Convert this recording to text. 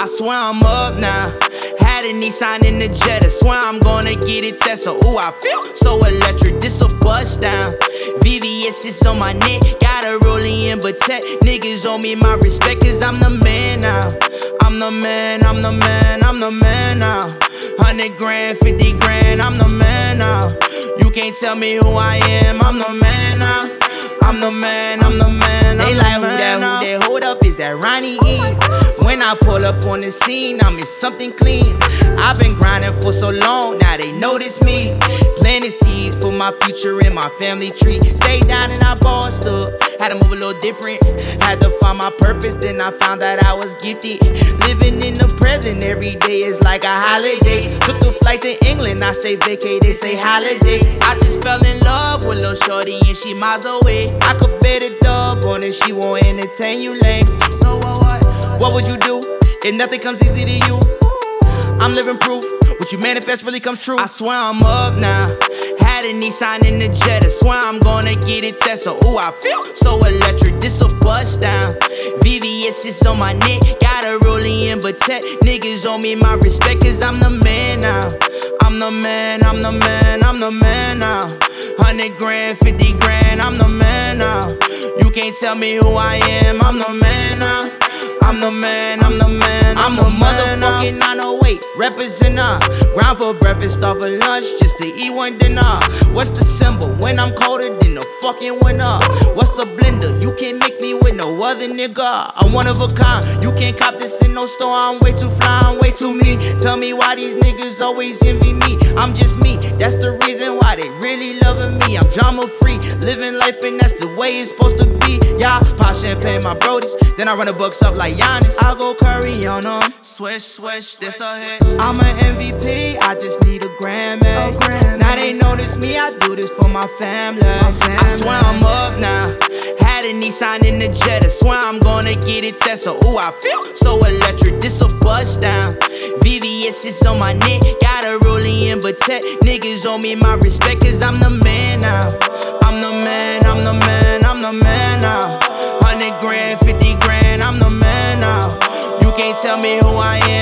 I swear I'm up now. Had a Nissan in the jet. I swear I'm gonna get it tested. Ooh, I feel so electric. This a bust down. VVS is on my neck. Got a roll in, but tech niggas owe me my respect. Cause I'm the man now. I'm the man, I'm the man, I'm the man now. 100 grand, 50 grand, I'm the man now. You can't tell me who I am, I'm the man now. I'm the man, I'm the man. I'm They the like who that, who that, hold up, is that Ronnie I pull up on the scene, I'm in something clean. I've been grinding for so long, now they notice me. Planting seeds for my future in my family tree. Stay down and I bossed up. Had to move a little different. Had to find my purpose, then I found that I was gifted. Living in the present every day is like a holiday. Took a flight to England, I say vacay, they say holiday. I just fell in love with Lil Shorty and she miles away. I could bet a dub on it, she won't entertain you lames. So what, what? What would you if nothing comes easy to you? I'm living proof. What you manifest really comes true. I swear I'm up now. Had a Nissan in the jet. I swear I'm gonna get it tested. Ooh, I feel so electric. This a bust down. VVS just on my neck. Got a roll in, but tech niggas owe me my respect. Cause I'm the man now. I'm the man, I'm the man, I'm the man now. 100 grand, 50 grand, I'm the man now. You can't tell me who I am, I'm the man now. I'm the man, I'm the man, I'm I'm, a man motherfucking 908, represent uh. Grind for breakfast, start for lunch, just to eat one dinner. What's the symbol when I'm colder than the fucking winter? What's a blender? You can't mix me with no other nigga. I'm one of a kind. You can't cop this in no store. I'm way too fly, I'm way too mean. Tell me why these niggas always envy me. I'm just me. That's the reason why they really loving me. I'm drama free, living life and that's the way it's supposed to be. Yeah, pop champagne, my brodies. Then I run the books up like Giannis. I go curry on them. Swish, swish, this a hit. I'm an MVP, I just need a Grammy. Now they notice me, I do this for my family. I swear I'm up now. Had a Nissan in the jet. I swear I'm gonna get it tested. Ooh, I feel so electric. This a bust down. VVS is on my neck. Got a roll in, but tech niggas owe me my respect. Cause I'm the man now. I'm the man, I'm the man, I'm the man tell me who I am.